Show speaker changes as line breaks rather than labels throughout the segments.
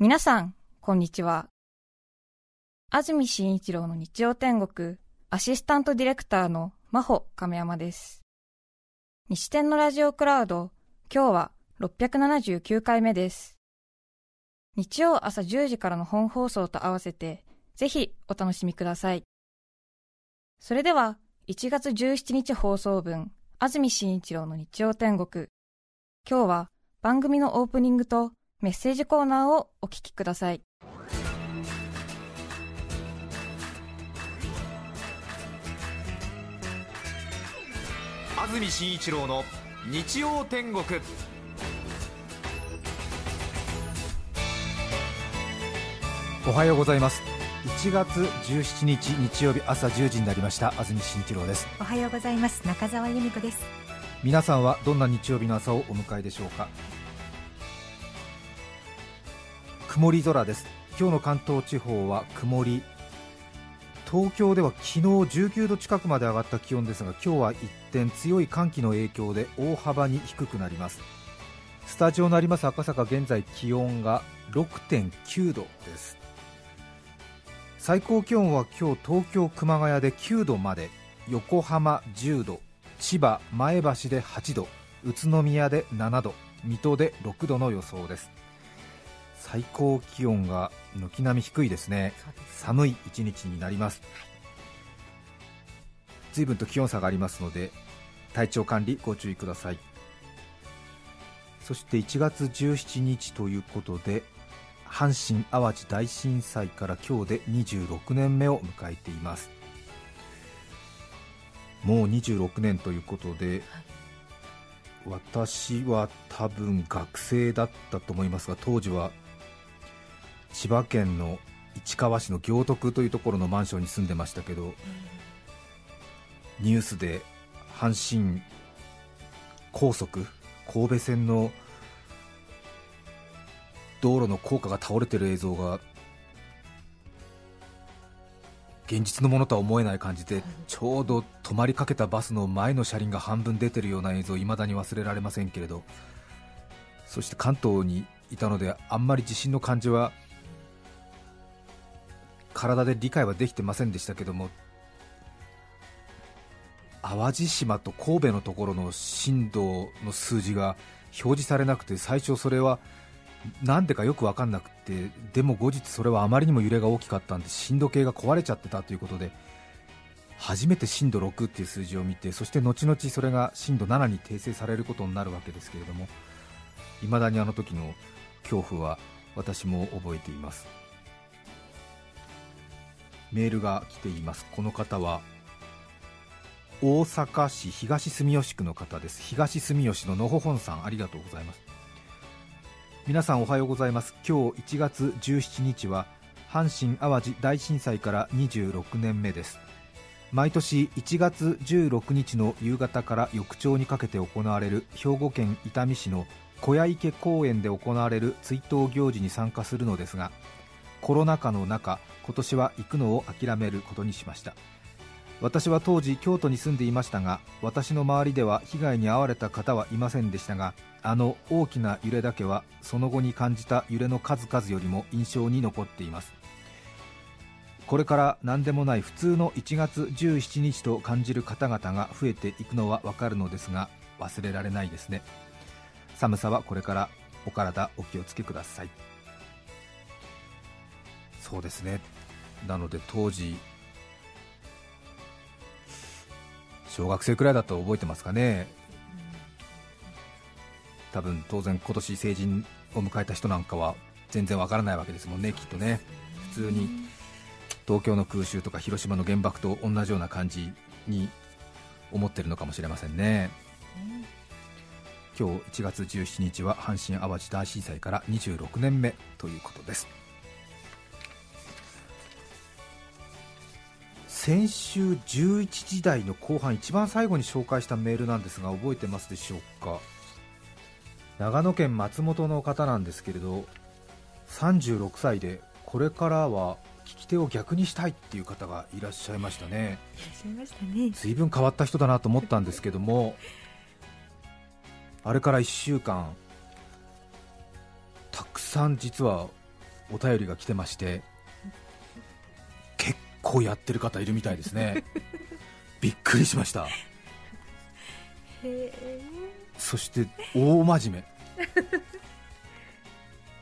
皆さん、こんにちは。安住紳一郎の日曜天国、アシスタントディレクターの真帆亀山です。西天のラジオクラウド、今日は679回目です。日曜朝10時からの本放送と合わせて、ぜひお楽しみください。それでは、1月17日放送分、安住紳一郎の日曜天国。今日は番組のオープニングとメッセージコーナーをお聞きください。
安住紳一郎の日曜天国。おはようございます。1月17日日曜日朝1時になりました。安住紳一郎です。
おはようございます。中澤由美子です。
皆さんはどんな日曜日の朝をお迎えでしょうか？曇り空です。今日の関東地方は曇り。東京では昨日19度近くまで上がった気温ですが今日は一転強い寒気の影響で大幅に低くなります。スタジオのあります赤坂現在気温が6.9度です。最高気温は今日東京熊谷で9度まで横浜10度千葉前橋で8度宇都宮で7度水戸で6度の予想です。最高気温が軒並み低いですね。寒い一日になります。随分と気温差がありますので体調管理ご注意ください。そして1月17日ということで阪神・淡路大震災から今日で26年目を迎えています。もう26年ということで、私は多分学生だったと思いますが当時は千葉県の市川市の行徳というところのマンションに住んでましたけど、ニュースで阪神高速神戸線の道路の高架が倒れてる映像が現実のものとは思えない感じでちょうど止まりかけたバスの前の車輪が半分出てるような映像いまだに忘れられませんけれどそして関東にいたのであんまり地震の感じは体で理解はできてませんでしたけども淡路島と神戸のところの震度の数字が表示されなくて最初それはなんでかよく分かんなくてでも後日それはあまりにも揺れが大きかったんで震度計が壊れちゃってたということで初めて震度6っていう数字を見てそして後々それが震度7に訂正されることになるわけですけれども未だにあの時の恐怖は私も覚えています。メールが来ています。この方は大阪市東住吉区の方です。東住吉ののほほんさんありがとうございます。皆さんおはようございます。今日1月17日は阪神・淡路大震災から26年目です。毎年1月16日の夕方から翌朝にかけて行われる兵庫県伊丹市の小屋池公園で行われる追悼行事に参加するのですがコロナ禍の中今年は行くのを諦めることにしました。私は当時京都に住んでいましたが私の周りでは被害に遭われた方はいませんでしたがあの大きな揺れだけはその後に感じた揺れの数々よりも印象に残っています。これから何でもない普通の1月17日と感じる方々が増えていくのはわかるのですが忘れられないですね。寒さはこれからお体お気をつけください。そうですね。なので当時小学生くらいだと覚えてますかね。多分当然今年成人を迎えた人なんかは全然わからないわけですもんねきっとね。普通に東京の空襲とか広島の原爆と同じような感じに思ってるのかもしれませんね。今日1月17日は阪神・淡路大震災から26年目ということです。先週11時台の後半一番最後に紹介したメールなんですが覚えてますでしょうか？長野県松本の方なんですけれど36歳でこれからは聞き手を逆にしたいっていう方がいらっしゃいましたね。
いらっしゃいましたね。
随分変わった人だなと思ったんですけどもあれから1週間たくさん実はお便りが来てまして結構やってる方いるみたいですね。びっくりしました。そして大真面目。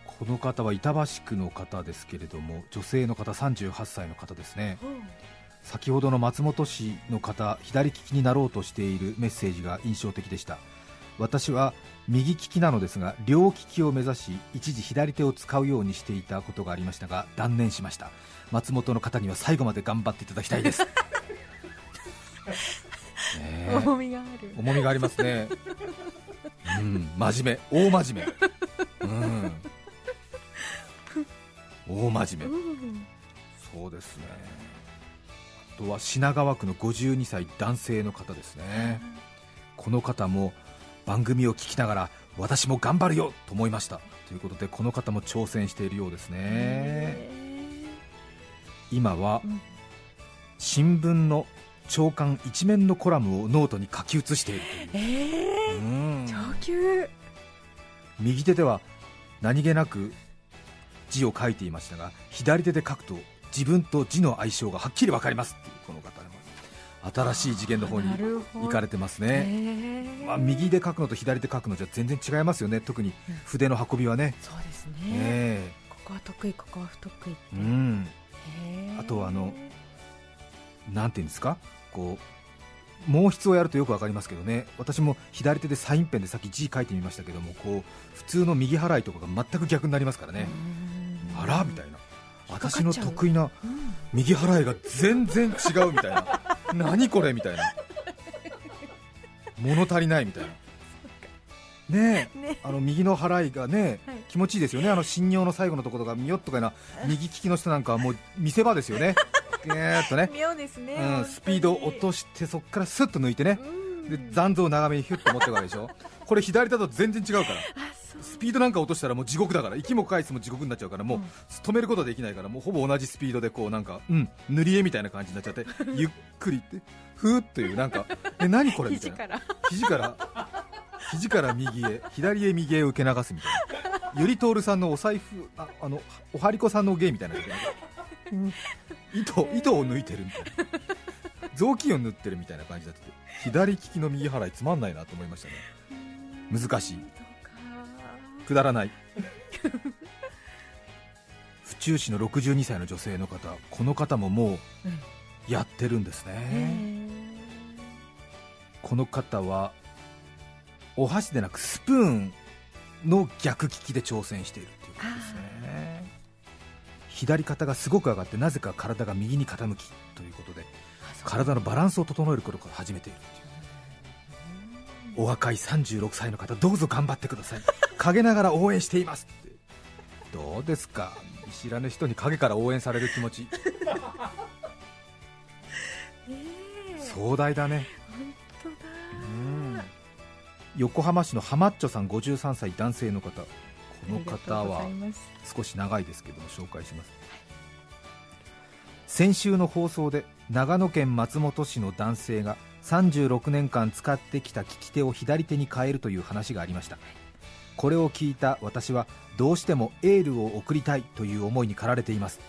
この方は板橋区の方ですけれども女性の方38歳の方ですね。先ほどの松本市の方左利きになろうとしているメッセージが印象的でした私は右利きなのですが両利きを目指し一時左手を使うようにしていたことがありましたが断念しました。松本の方には最後まで頑張っていただきたいです。
ね重みがある。
重みがありますね。うん真面目。大真面目。うん。大真面目、そうですね。あとは品川区の52歳男性の方ですね。この方も番組を聞きながら私も頑張るよと思いました。ということでこの方も挑戦しているようですね。今は新聞の長官一面のコラムをノートに書き写しているという、
えー、うん。上級。
右手では何気なく字を書いていましたが左手で書くと自分と字の相性がはっきり分かりますっていうこの方新しい次元の方に行かれてますね、まあ、右で書くのと左で書くのじゃ全然違いますよね。特に筆の運びはね、
そうですね、ここは得意ここは不得意
うん。あとはあのなんていうんですか？こう毛筆をやるとよく分かりますけどね。私も左手でサインペンでさっき字書いてみましたけどもこう普通の右払いとかが全く逆になりますからね。あらみたいな。私の得意な右払いが全然違うみたいな何これみたいな。物足りないみたいな。ねね。あの右の払いがね、はい、気持ちいいですよね、あの信用の最後のところがみよっとかな。右利きの人なんかはもう見せ場ですよね、えーっとね。
ね、
うん、スピードを落としてそこからスッと抜いてね、で残像を長めにヒュッと持っていくわけでしょ、これ左だと全然違うから。スピードなんか落としたらもう地獄だから息も返すも地獄になっちゃうからもう止めることはできないからもうほぼ同じスピードでこうなんかうん塗り絵みたいな感じになっちゃって ゆっくりってふーっというなんかえ何これ？みたいな。肘から。肘から右へ左へ右へ受け流すみたいな。ゆりとおるさんのお財布ああのおはりこさんの芸みたいな糸糸を抜いてるみたいな。雑巾を塗ってるみたいな感じになってて左利きの右払いつまんないなと思いましたね。難しいくだらない。府中市の62歳の女性の方この方ももうやってるんですね、この方はお箸でなくスプーンの逆利きで挑戦しているということですね。左肩がすごく上がってなぜか体が右に傾きということで体のバランスを整えることから始めているお若い36歳の方どうぞ頑張ってください。陰ながら応援していますって。どうですか？知らぬ人に陰から応援される気持ち。壮大だね。
本当だ。
横浜市のハマッチョさん53歳男性の方。この方は少し長いですけども紹介します。先週の放送で長野県松本市の男性が36年間使ってきた利き手を左手に変えるという話がありました。これを聞いた私はどうしてもエールを送りたいという思いに駆られています。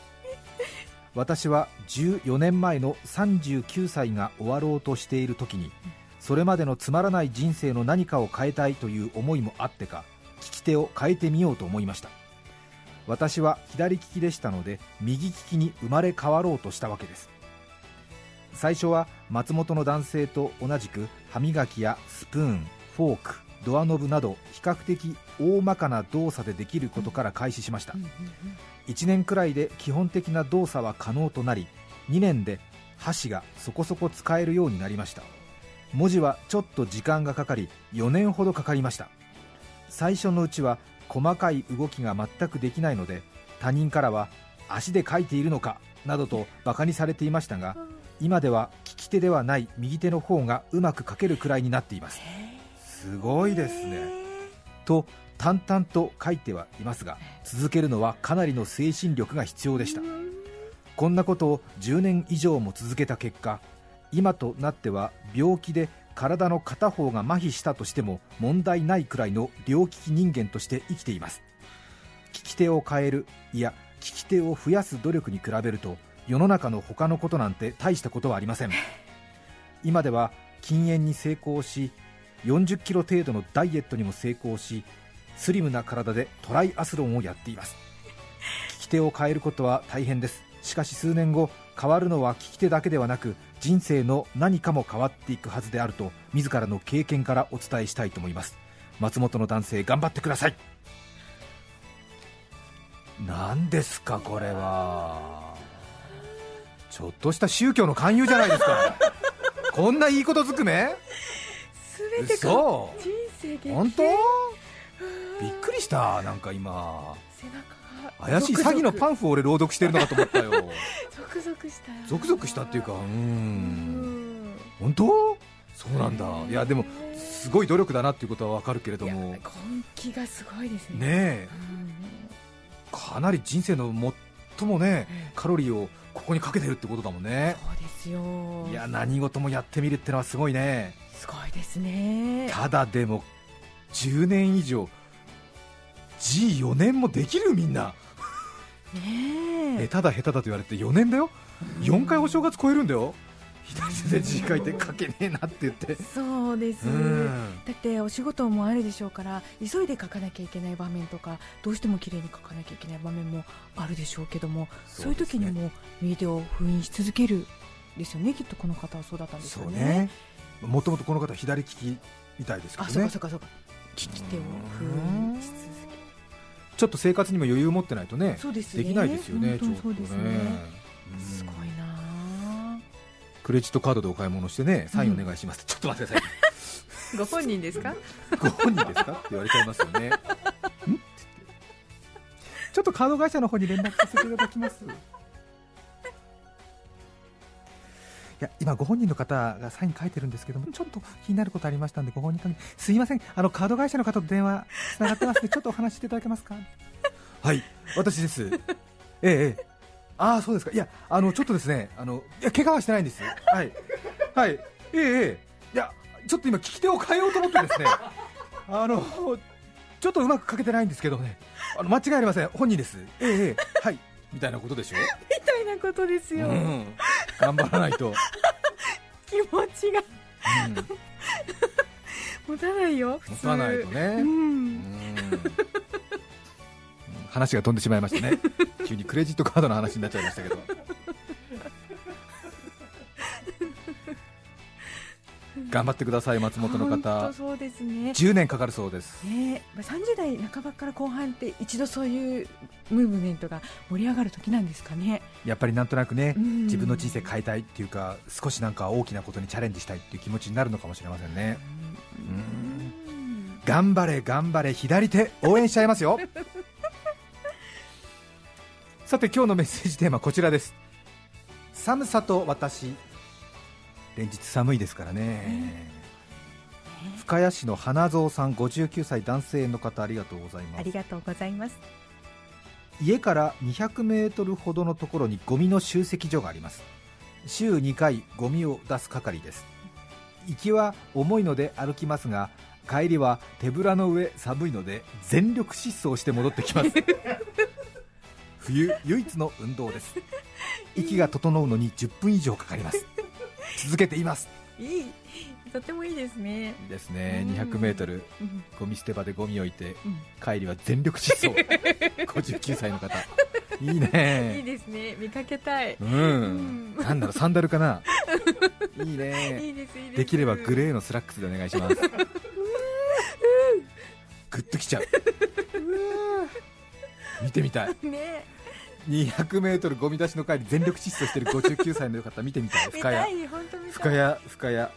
私は14年前の39歳が終わろうとしている時にそれまでのつまらない人生の何かを変えたいという思いもあってか利き手を変えてみようと思いました。私は左利きでしたので右利きに生まれ変わろうとしたわけです。最初は松本の男性と同じく歯磨きやスプーンフォークドアノブなど比較的大まかな動作でできることから開始しました。1年くらいで基本的な動作は可能となり2年で箸がそこそこ使えるようになりました。文字はちょっと時間がかかり4年ほどかかりました。最初のうちは細かい動きが全くできないので他人からは足で書いているのかなどとバカにされていましたが今では利き手ではない右手の方がうまく書けるくらいになっています。すごいですね。と淡々と書いてはいますが続けるのはかなりの精神力が必要でした。こんなことを10年以上も続けた結果今となっては病気で体の片方が麻痺したとしても問題ないくらいの両利き人間として生きています。利き手を変えるいや聞き手を増やす努力に比べると世の中の他のことなんて大したことはありません。今では禁煙に成功し40キロ程度のダイエットにも成功しスリムな体でトライアスロンをやっています。聞き手を変えることは大変です。しかし数年後変わるのは聞き手だけではなく人生の何かも変わっていくはずであると自らの経験からお伝えしたいと思います。松本の男性頑張ってください。何ですかこれは。ちょっとした宗教の勧誘じゃないですか。こんないいことずくめ
全て人生激
本当？
変
びっくりしたなんか今。怪しい詐欺のパ
ン
ンフを俺朗読してるのかと思ったよ。
ゾクゾクしたよ。
ゾクゾクしたっていうかう
ん。ん。
本当？そうなんだ。いやでもすごい努力だなっていうことはわかるけれども。
根気がすごいですね。
ねえ。
うん。
かなり人生の最もね
ええ
カロリーをここにかけてるってことだもんね。
そうですよ。
いや何事もやってみるってのはすごいね。
すごいですね。
ただでも10年以上 G4 年もできるみんな。
ねえ。
下手だ下手だと言われて4年だよ。4回お正月超えるんだよ左手で字書いて書けねえなって言って。
そうです。
うん。
だってお仕事もあるでしょうから急いで書かなきゃいけない場面とかどうしても綺麗に書かなきゃいけない場面もあるでしょうけどもそう,、いう時にも右手を封印し続けるですよね。きっとこの方はそうだったんですよね。
そうね。もともとこの方左利きみたいですけ
あそう
どね
かそうかそうか。利き手を封印し続け
ちょっと生活にも余裕を持ってないとね
そうですね。
できないですよね
本
ちょっと
当にそうですね。
うん。
すごいな。あ
クレジットカードでお買い物してねサインお願いします、ちょっと待ってください
ご本人ですか？
ご本人ですか？って言われちゃいますよね。ちょっとカード会社の方に連絡させていただきます。いや今ご本人の方がサイン書いてるんですけどもちょっと気になることありましたんでご本人に。すいません。あのカード会社の方と電話つながってますのでちょっとお話ししていただけますか？はい私です。ええええああそうですか。いやあのちょっとですねあのいや怪我はしてないんです。はい。はい。ええええ。いやちょっと今聞き手を変えようと思ってですね あのちょっとうまく書けてないんですけどねあの間違いありません。本人です。ええええ。はい。みたいなことでしょ？
みたいなことですよ、
うん。頑張らないと、
気持ちが。
うん、
持たないよ普
持
通
たないとね、
う
うん
ん
話が飛んでしまいましたね。急にクレジットカードの話になっちゃいましたけど。頑張ってください松本の
本
方
当そうですね。
10年かかるそうです。
ねまあ30代半ばから後半って一度そういうムーブメントが盛り上がる時なんですかね、
やっぱりなんとなくね
うん。
自分の人生変えたいっていうか少しなんか大きなことにチャレンジしたいっていう気持ちになるのかもしれませんね。
うん。
頑張れ頑張れ左手応援しちゃいますよ さて今日のメッセージテーマこちらです。寒さと私。連日寒いですからね、深谷市の花蔵さん59歳男性の方ありがとうございます。
ありがとうございます。
家から200メートルほどのところにゴミの集積所があります。週2回ゴミを出す係です。行きは重いので歩きますが帰りは手ぶらの上寒いので全力疾走して戻ってきます 冬唯一の運動です。息が整うのに10分以上かかります。続けています。
いい。とてもいいですね、
いいですね。
うん。
200メートル
うん。
ゴミ捨て場でゴミを置いて
うん。
帰りは全力疾走。59歳の方。いい
いい
ね
ですね。見かけたい、
うん、
うん。
なんだろうサンダルかな。い い
い
ね。
いですいいです。
できればグレーのスラックスでお願いします。グッときちゃう見てみたい。
ね。
200メートルゴミ出しの帰り全力疾走してる59歳の方見てみたい。
見
深
た
谷深谷深谷。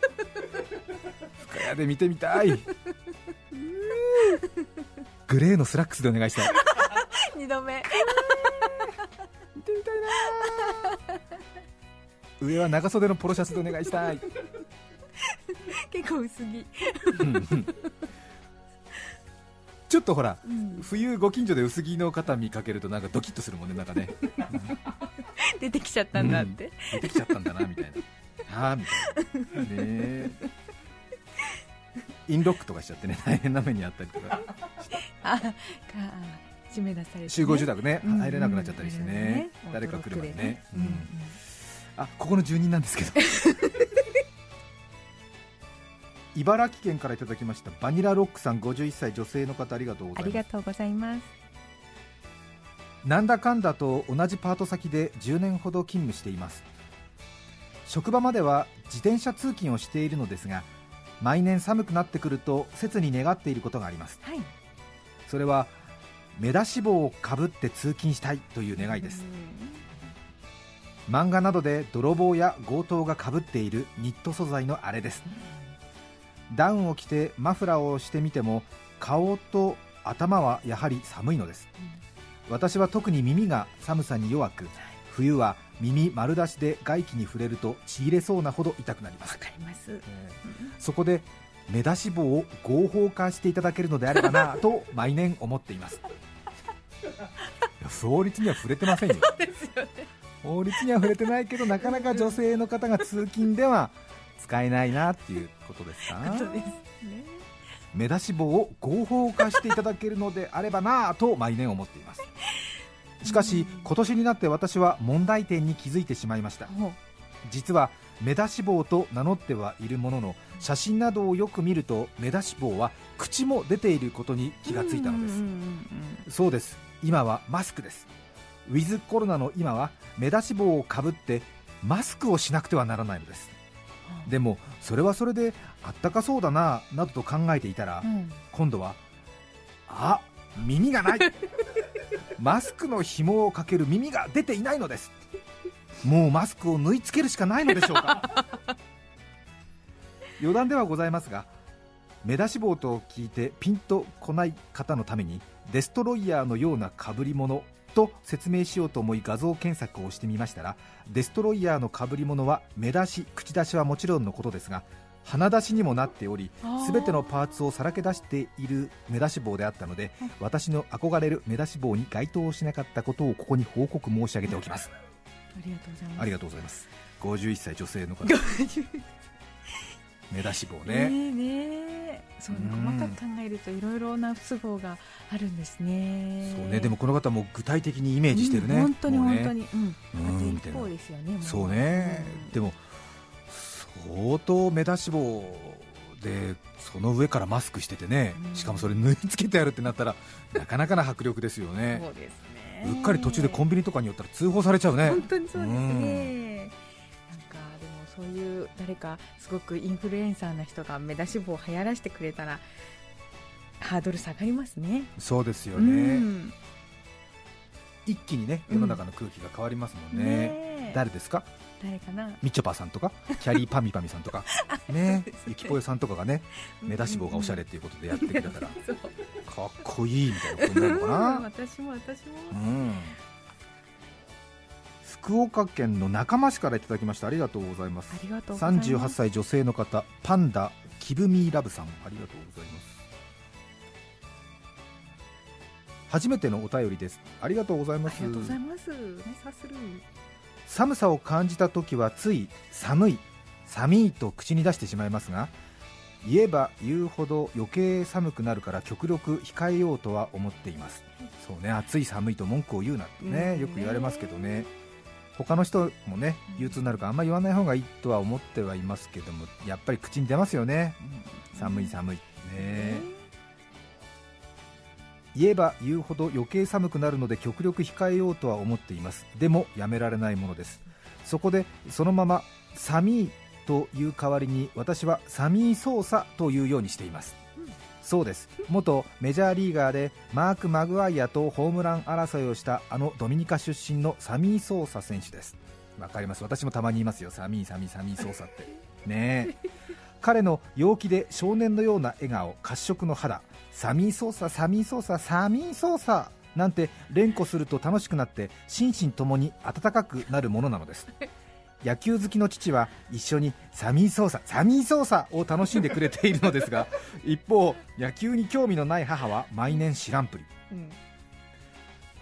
深谷で見てみたい。グレーのスラックスでお願いしたい。
二度目。
見てみたいな上は長袖のポロシャツでお願いしたい。
結構薄着、
うんうんちょっとほら
うん。
冬ご近所で薄着の方見かけるとなんかドキッとするもんねなんかね。
出てきちゃったんだって、
出てきちゃったんだなみたいな。はあみたいな。ねえ。インロックとかしちゃってね大変な目にあったりとか。
あか締め出されて、ね、
集合住宅ね、
うんうん
入れなくなっちゃったりしてね、
うん
誰か来るまでね、
うんうん
うん。あここの住人なんですけど 茨城県からいただきましたバニラロックさん51歳女性の方ありがとうございます。
ありがとうございます。
なんだかんだと同じパート先で10年ほど勤務しています。職場までは自転車通勤をしているのですが毎年寒くなってくると切に願っていることがあります。
はい。
それは目出し帽をかぶって通勤したいという願いです。漫画などで泥棒や強盗がかぶっているニット素材のあれですダウンを着てマフラーをしてみても顔と頭はやはり寒いのです。私は特に耳が寒さに弱く冬は耳丸出しで外気に触れるとちぎれそうなほど痛くなります。
わかります、
えーそこで目出し帽を合法化していただけるのであればな と毎年思っています。法律には触れてませんよ。法律には触れてないけどなかなか女性の方が通勤では使えないなっていうことですか？
ことですね。
目出し帽を合法化していただけるのであればなと毎年思っています。しかし今年になって私は問題点に気づいてしまいました。実は目出し帽と名乗ってはいるものの写真などをよく見ると目出し帽は口も出ていることに気がついたのです。そうです。今はマスクです。ウィズコロナの今は目出し帽をかぶってマスクをしなくてはならないのです。
うん
でもそれはそれであったかそうだななどと考えていたら
うん。
今度はあ耳がない。マスクの紐をかける耳が出ていないのです。もうマスクを縫い付けるしかないのでしょうか。余談ではございますが目出し帽と聞いてピンとこない方のためにデストロイヤーのような被り物と説明しようと思い画像検索をしてみましたらデストロイヤーの被り物は目出し口出しはもちろんのことですが鼻出しにもなっており
あー。
すべてのパーツをさらけ出している目出し帽であったので
うん。
私の憧れる目出し帽に該当しなかったことをここに報告申し上げておきます。
ありがとうございます。
ありがとうございます。51歳女性の方。
ね
目出し帽
え
ね
ねえ。そうね
うん
細かく考えるといろいろな不都合があるんですね。
そうね。でもこの方も具体的にイメージしてるね、
うん本当に本当に、うん、
うん
一方ですよねもう
そうね、
うん。
でも相当目出し帽でその上からマスクしててね、
うん。
しかもそれ縫い付けてやるってなったらなかなかな迫力ですよね。
そうですね。
うっかり途中でコンビニとかに寄ったら通報されちゃうね。
本当にそうですね、そういう誰かすごくインフルエンサーな人が目出し帽を流行らせてくれたらハードル下がりますね。
そうですよ
う
ね、
ん。
一気にね
うん
世の中の空気が変わりますもんね、
ねえ。
誰ですか？
誰かな？
みちょぱさんとか？キャリーパミパミさんとか？ね。ゆきぽよさんとかがね目出し帽がおしゃれっていうことでやってくれたら かっこいいみたいなことになるのかな？
私も私も。
うん福岡県の中間市からいただきました。ありがとうございます。
ありがとうございます。
38歳女性の方パンダキブミーラブさん。ありがとうございます。初めてのお便りです。ありがとうございます。
ありがとうございます。
寒さを感じた時はつい寒い寒いと口に出してしまいますが言えば言うほど余計寒くなるから極力控えようとは思っています。そうね暑い寒いと文句を言うなってね
うん。
よく言われますけどね他の人もね憂鬱になるからあんまり言わない方がいいとは思ってはいますけどもやっぱり口に出ますよね。寒い寒い。ね。言えば言うほど余計寒くなるので極力控えようとは思っています。でもやめられないものです。そこでそのまま寒いという代わりに私は寒い操作というようにしています、
うん
そうです。元メジャーリーガーでマーク・マグワイアとホームラン争いをしたあのドミニカ出身のサミー・ソーサ選手です。わかります？私もたまにいますよ。サミーサミーサミーソーサって。ねえ。彼の陽気で少年のような笑顔褐色の肌。サミーソーササミーソーササミーソーサなんて連呼すると楽しくなって心身ともに温かくなるものなのです。野球好きの父は一緒にサミーソーササミーソーサを楽しんでくれているのですが 一方野球に興味のない母は毎年知らんぷり。
うん。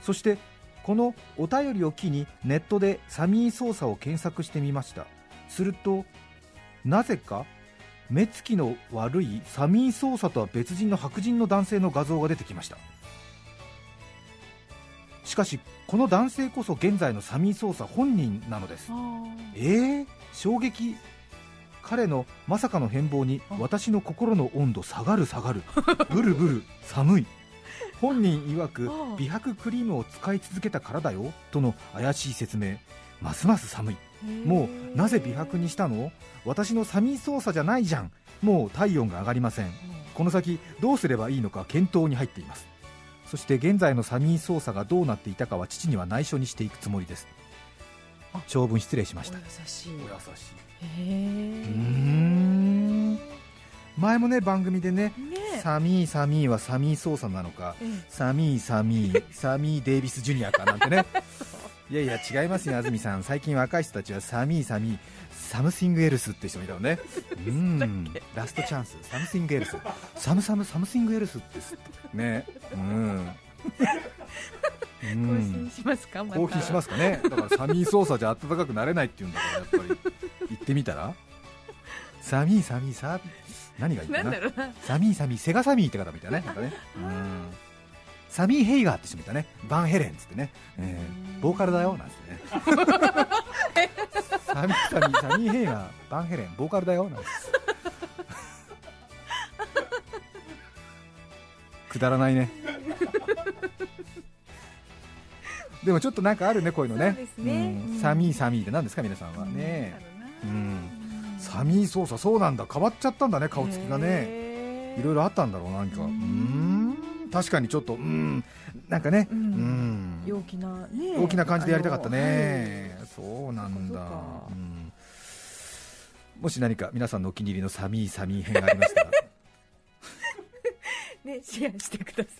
そしてこのお便りを機にネットでサミー操作を検索してみました。するとなぜか目つきの悪いサミー操作とは別人の白人の男性の画像が出てきましたしかしこの男性こそ現在のサミー捜査本人なのです。えー、衝撃？彼のまさかの変貌に私の心の温度下がる下がる。ブルブル寒い。本人曰く美白クリームを使い続けたからだよ。との怪しい説明。ますます寒い。もうなぜ美白にしたの？私のサミー操作じゃないじゃん。もう体温が上がりません。この先どうすればいいのか検討に入っていますそして現在のサミー操作がどうなっていたかは父には内緒にしていくつもりです。長文失礼しました。
お優しい。
お優しい。
へえ
うーん。前もね番組でね
ね
サミーサミーはサミー操作なのか
ええ。
サミーサミーサミーデイビスジュニアかなんてねいやいや違いますよ安住さん。最近若い人たちはサミーサミーサムシングエルスって人もいたのね。うん。ラストチャンス。サムシングエルス。サムサムサムシングエルスってね。うん。う
更
ん
新しますかまた。
コーヒーしますかね。だからサミー操作じゃ暖かくなれないっていうんだからやっぱり。行ってみたら？サミーサミーサ何がいいか
な？
なサミーサミーセガサミーって方みたいなね。なんかね。うんサミーヘイガーって人もいたね。バンヘレンっつってね、えーボーカルだよなんつってね。サミーサミーサミーヘイガーバンヘレンボーカルだよなんつって。くだらないね。でもちょっとなんかあるねこういうのね。
そうね。
うん。
うん。
サミーサミーって何ですか皆さんはね。
う
うん。んサミー操作そうなんだ。変わっちゃったんだね顔つきがね。いろいろあったんだろうなんか。う
ん
確かにちょっとうんなんかね
う
うん。ん
陽気なね。
大きな感じでやりたかったね。
あ
そうなんだ。
そう
ん。もし何か皆さんのお気に入りのサミーサミー編がありましたら。
ねシェアしてくださ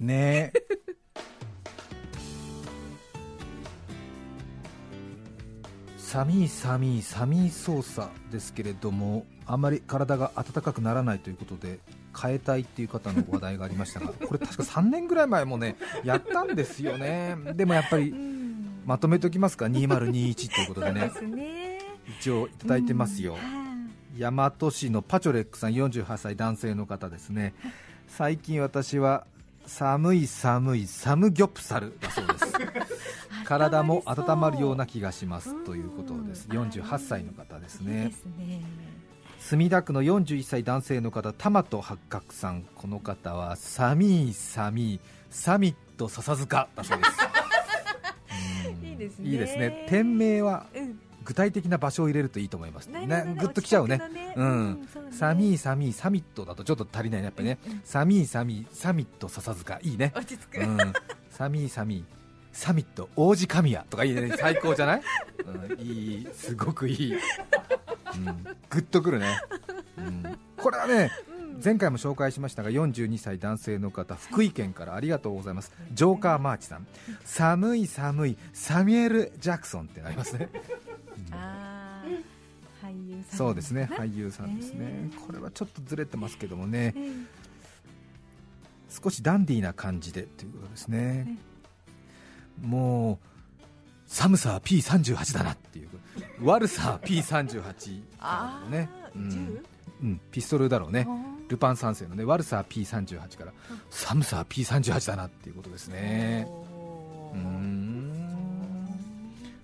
い。
ねサミーサミーサミー操作ですけれどもあんまり体が温かくならないということで変えたいっていう方の話題がありましたが これ確か3年ぐらい前もねやったんですよね。でもやっぱり
うん
まとめておきますか？2021ということでね。
ね。
一応いただいてますよ、
はい。
大和市のパチョレックさん48歳男性の方ですね。最近私は寒い寒いサムギョプサルだそうです 体も温まるような気がします。ということです。
うん
48歳の方ですね。墨田区の41歳男性の方タマト八角さん。この方はサミーサミーサミット笹塚だそうです。う ん
いいですね。
いいですね。店名は
うん。
具体的な場所を入れるといいと思います。
なるほど。ね
グッときちゃうね。うん。
そうね。
サミーサミーサミットだとちょっと足りないね。やっぱりね、サミーサミーサミット笹塚。いいね、
落ち着く。
うん、サミーサミーサミット王子神谷とかいいね最高じゃない、うん、いいすごくいい、うん、グッとくるね、うん、これはね
うん。
前回も紹介しましたが42歳男性の方福井県からありがとうございます。ジョーカーマーチさん。寒い寒いサミュエル・ジャクソンってなりますね、うん。
あー俳優さん
そうですね俳優さんですね。
へー。
これはちょっとずれてますけどもね。
なうん
少しダンディーな感じでということですね、もう寒さは P38 だなっていう。悪さは P38
あー
ね、うん。
銃？
うん、ピストルだろうね。ルパン三世のね悪さは P38 から。寒さは P38 だなっていうことですね。うー。ん。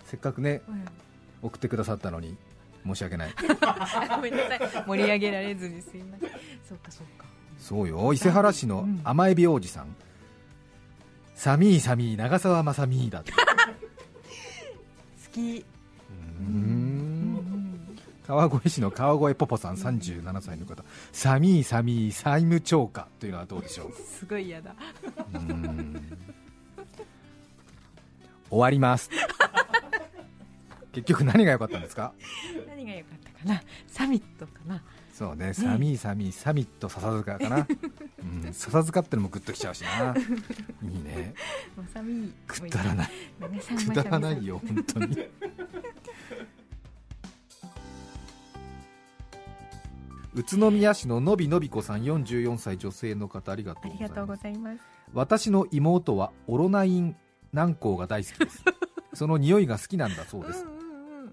せっかくね
うん
送ってくださったのに申し訳ない。
ごめんなさい。盛り上げられずにすいません。そうかそうか。
そうよ。伊勢原市の甘エビ王子さん、サミーサミー長澤まさみだって。
好き。
うーん。川越市の川越ポポさん37歳の方。サミーサミー債務超過というのはどうでしょう？
すごい嫌だ。
終わります。結局何が良かったんですか？
何が良かったかな？サミットかな？
そうねサミーサミーサミット笹塚かな、うん、笹塚ってのもグッときちゃうしな。いいね。
まさみ
くだらない。くだらないよ本当に。宇都宮市ののびのびこさん44歳女性の方ありがと
あ
うございます。
りがとうございます。
私の妹はオロナイン軟膏が大好きです。その匂いが好きなんだそうです。
うんうんうん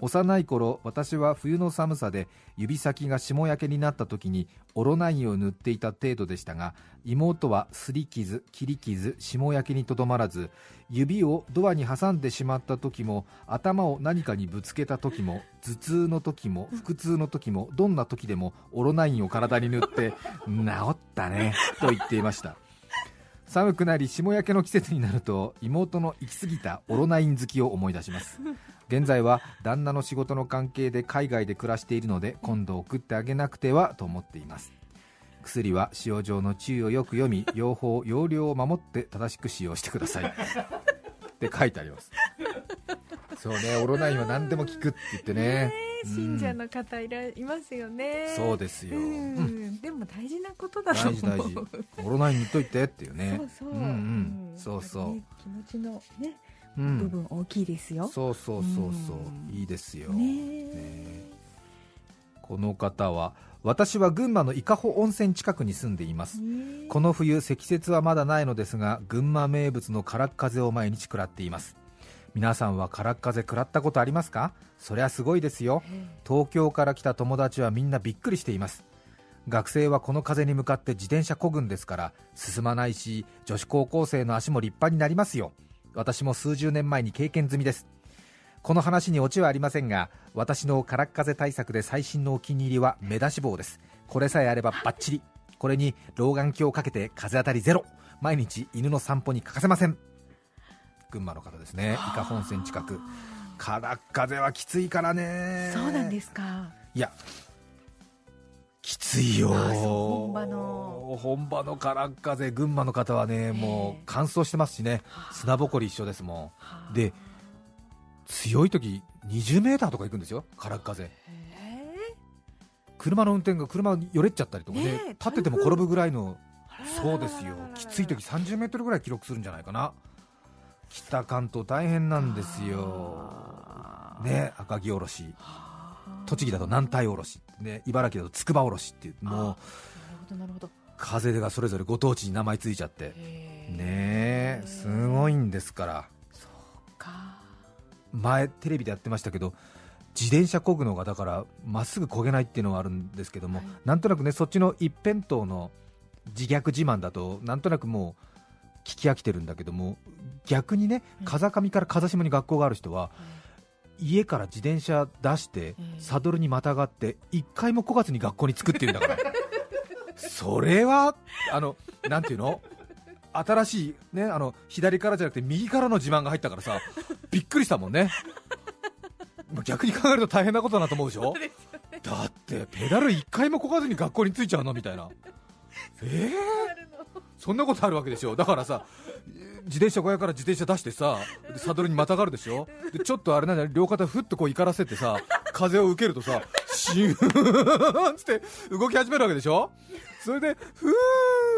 幼い頃私は冬の寒さで指先が霜焼けになった時にオロナインを塗っていた程度でしたが妹はすり傷切り傷霜焼けにとどまらず指をドアに挟んでしまった時も頭を何かにぶつけた時も頭痛の時も腹痛の時もどんな時でもオロナインを体に塗って治ったねと言っていました。寒くなり霜焼けの季節になると妹の行き過ぎたオロナイン好きを思い出します。現在は旦那の仕事の関係で海外で暮らしているので今度送ってあげなくてはと思っています。薬は使用上の注意をよく読み用法用量を守って正しく使用してください。って書いてあります。そうねオロナインは何でも効くって言ってね。
信者の方いらいますよね。
そうですよ、
うん。でも大事なことだと思う。
大事大事。オロナイン塗っといてっていうね。
そうそう、
んうん。そうそう、
ね気持ちのね、
うん
部分大きいですよ。
そうそうそうそう
うん。
いいですよ、
ね
ねこの方は私は群馬の伊香保温泉近くに住んでいます。
ね
この冬積雪はまだないのですが群馬名物の空っ風を毎日食らっています。皆さんは空っ風食らったことありますか？そりゃすごいですよ。
え。
東京から来た友達はみんなびっくりしています。学生はこの風に向かって自転車漕ぐんですから進まないし女子高校生の足も立派になりますよ私も数十年前に経験済みです。この話にオチはありませんが私の空っ風対策で最新のお気に入りは目出し帽です。これさえあればバッチリ。これに老眼鏡をかけて風当たりゼロ。毎日犬の散歩に欠かせません。群馬の方ですね。伊香保温泉近く。空っ風はきついからね。
そうなんですか。
いやきついよ。
本場の。
本場の空っ風群馬の方はねもう乾燥してますしね。砂ぼこり一緒ですもん。で強い時20メーターとか行くんですよ空っ風
へ
車の運転が車よれっちゃったりとかね。立ってても転ぶぐらいの
ー
そうですよ。きつい時30メートルぐらい記録するんじゃないかな。北関東大変なんですよ。ね赤城おろし栃木だと南太おろし、ね、茨城だと筑波おろしっていう。もう
なるほどなるほど。
風がそれぞれご当地に名前ついちゃって。ねえすごいんですから。
か。
前テレビでやってましたけど自転車漕ぐのがだからまっすぐ漕げないっていうのはあるんですけども、
はい。
なんとなくねそっちの一辺倒の自虐自慢だとなんとなくもう聞き飽きてるんだけども逆にね
うん
風上から風下に学校がある人は家から自転車出して
うん。
サドルにまたがって1回も5月に学校に着くっていうんだから。それはあのなんていうの？新しい、ね、あの左からじゃなくて右からの自慢が入ったからさびっくりしたもんね。まあ逆に考えると大変なことだなと思うでしょ？だってペダル1回もこがずに学校に着いちゃうの？みたいな。えー、そんなことあるわけでしょ？だからさ自転車小屋から自転車出してさでサドルにまたがるでしょ？でちょっとあれなんだ両肩ふっとこう怒らせてさ風を受けるとさシューンつって動き始めるわけでしょ？それでふーっ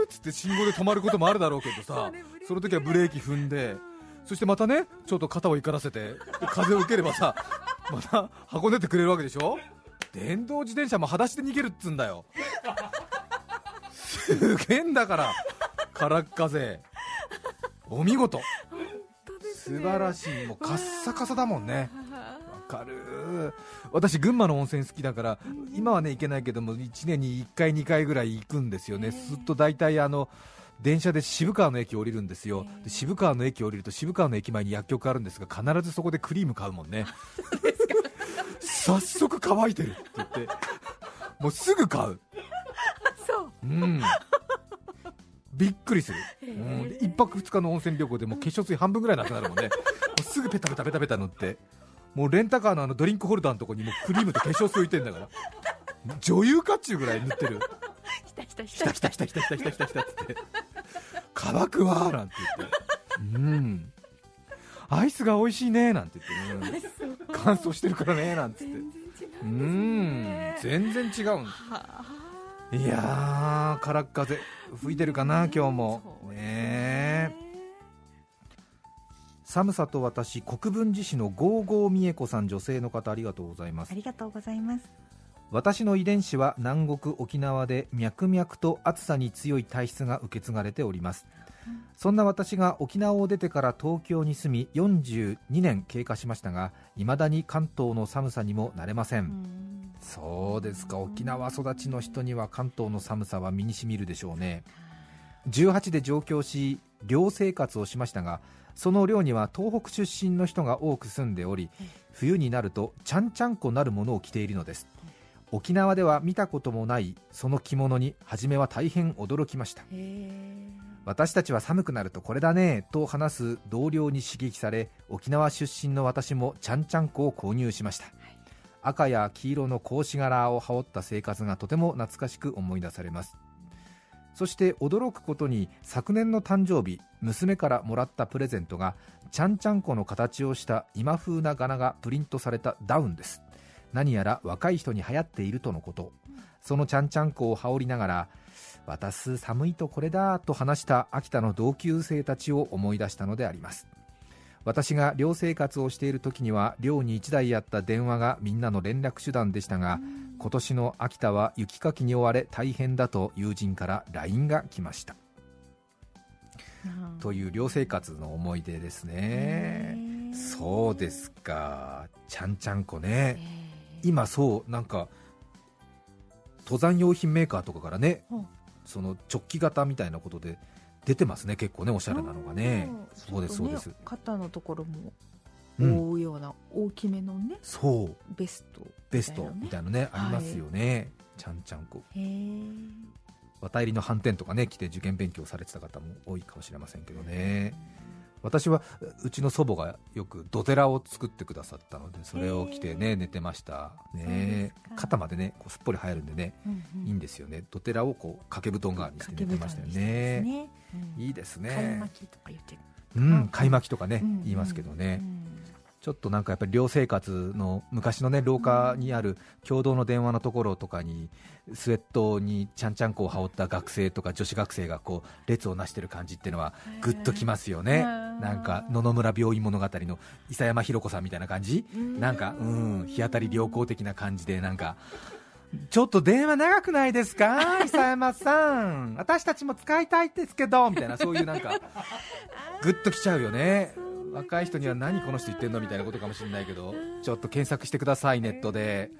つって信号で止まることもあるだろうけどさその時はブレーキ踏んでそしてまたねちょっと肩を怒らせてで風を受ければさまた運んでってくれるわけでしょ？電動自転車も裸足で逃げるっつんだよ。すげえんだから空っ風お見事。素晴らしい。もうカッサカサだもんね。わかる。私群馬の温泉好きだから今はね行けないけども1年に1回2回ぐらい行くんですよね。すっと大体あの電車で渋川の駅降りるんですよ。で渋川の駅降りると渋川の駅前に薬局あるんですが必ずそこでクリーム買うもんね。早速乾いてるって言って。もうすぐ買う。
そう。
うんびっくりする、うん、で一泊二日の温泉旅行でもう化粧水半分ぐらいなくなるもんね。もうすぐペタペタペタペタ塗って。もうレンタカーのあのドリンクホルダーのとこにもうクリームと化粧水置いてんだから。女優かっちゅうぐらい塗ってる。
ひたひたひ
ひたひたひたひたひたひたひたひたって乾くわーなんて言ってうんアイスが美味しいねなんて言って、ね、乾燥してるからねなんて言って
うん
全然違うんいやー、空っ風吹いてるかな、今日も。ね寒さと私、国分寺市のゴーゴー美恵子さん、女性の方、ありがとうございます
あ。りがとうございます
私の遺伝子は南国沖縄で脈々と暑さに強い体質が受け継がれておりますそんな私が沖縄を出てから東京に住み42年経過しましたが未だに関東の寒さにも慣れません、
うん。
そうですか。沖縄育ちの人には関東の寒さは身にしみるでしょうね。18で上京し寮生活をしましたがその寮には東北出身の人が多く住んでおり冬になるとちゃんちゃんこなるものを着ているのです。沖縄では見たこともないその着物に初めは大変驚きました私たちは寒くなるとこれだねと話す同僚に刺激され沖縄出身の私もちゃんちゃんこを購入しました、赤や黄色の格子柄を羽織った生活がとても懐かしく思い出されます。そして驚くことに昨年の誕生日娘からもらったプレゼントがちゃんちゃんこの形をした今風な柄がプリントされたダウンです。何やら若い人に流行っているとのこと。そのちゃんちゃんこを羽織りながら私寒いとこれだと話した秋田の同級生たちを思い出したのであります。私が寮生活をしている時には寮に1台あった電話がみんなの連絡手段でしたが今年の秋田は雪かきに追われ大変だと友人から LINE が来ました。という寮生活の思い出ですね。そうですか。ちゃんちゃんこね。今そうなんか登山用品メーカーとかからね
うん
その直帰型みたいなことで出てますね結構ねおしゃれなのがね。そうですそうです、
肩のところも
うん。
覆うような大きめのね、
そう。
ベスト
ベストみたいなね。ありますよね、ちゃんちゃんこ。
へえ
渡りの反転とかね来て受験勉強されてた方も多いかもしれませんけどね私はうちの祖母がよくドテラを作ってくださったのでそれを着てね寝てました。ね。肩までねこうすっぽり入るんでね
うんうん。
いいんですよね。ドテラをこう掛け布団代わりにして寝てましたよね。
ね。うん。
いいです
貝
ねうん貝巻きとかね
うん
言いますけどね。
うん
ちょっとなんかやっぱり寮生活の昔のね廊下にある共同の電話のところとかにスウェットにちゃんちゃんこを羽織った学生とか女子学生がこう列をなしてる感じっていうのはグッときますよね、
うん
なんか野々村病院物語の伊佐山ひろ子さんみたいな感じ、なんかうん日当たり良好的な感じでなんかちょっと電話長くないですか？伊佐山さん。私たちも使いたいですけどみたいなそういうなんか グッときちゃうよね若い人には何この人言ってんのみたいなことかもしれないけどちょっと検索してくださいネットで。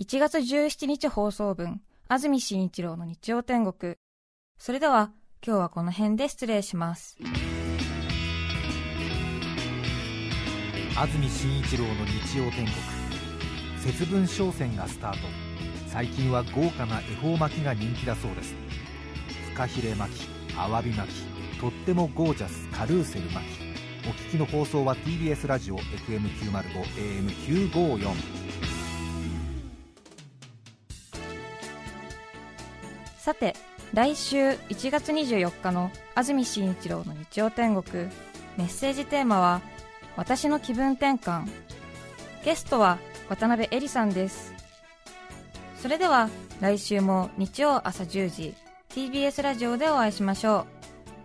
1月17日放送分、安住紳一郎の日曜天国。それでは、今日はこの辺で失礼します。
安住紳一郎の日曜天国。節分商戦がスタート。最近は豪華な恵方巻きが人気だそうです。フカヒレ巻きアワビ巻きとってもゴージャスカルーセル巻きお聞きの放送は TBS ラジオ FM905 AM954
さて、来週1月24日の安住紳一郎の日曜天国、メッセージテーマは、私の気分転換。ゲストは渡辺恵里さんです。それでは、来週も日曜朝10時、TBS ラジオでお会いしましょう。